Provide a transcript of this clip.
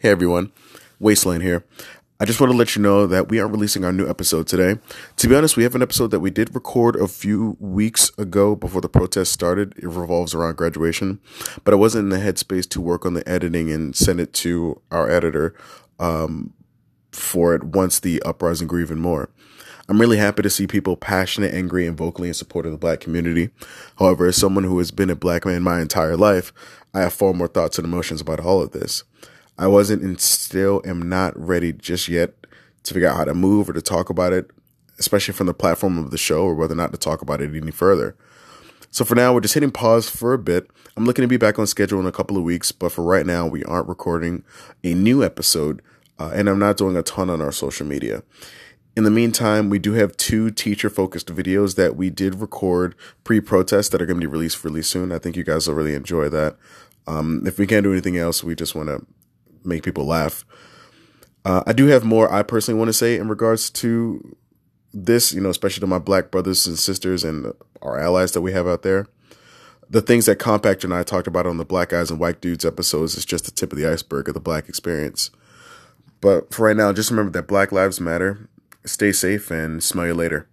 Hey everyone, Wasteland here. I just want to let you know that we are releasing our new episode today. To be honest, we have an episode that we did record a few weeks ago before the protest started. It revolves around graduation, but I wasn't in the headspace to work on the editing and send it to our editor um, for it once the uprising grew even more. I'm really happy to see people passionate, angry, and vocally in support of the black community. However, as someone who has been a black man my entire life, I have far more thoughts and emotions about all of this. I wasn't and still am not ready just yet to figure out how to move or to talk about it, especially from the platform of the show or whether or not to talk about it any further. So for now, we're just hitting pause for a bit. I'm looking to be back on schedule in a couple of weeks, but for right now, we aren't recording a new episode, uh, and I'm not doing a ton on our social media. In the meantime, we do have two teacher focused videos that we did record pre protest that are going to be released really soon. I think you guys will really enjoy that. Um, if we can't do anything else, we just want to make people laugh. Uh, I do have more I personally want to say in regards to this, you know, especially to my black brothers and sisters and our allies that we have out there. The things that Compact and I talked about on the Black Guys and White Dudes episodes is just the tip of the iceberg of the black experience. But for right now, just remember that Black Lives Matter. Stay safe and smell you later.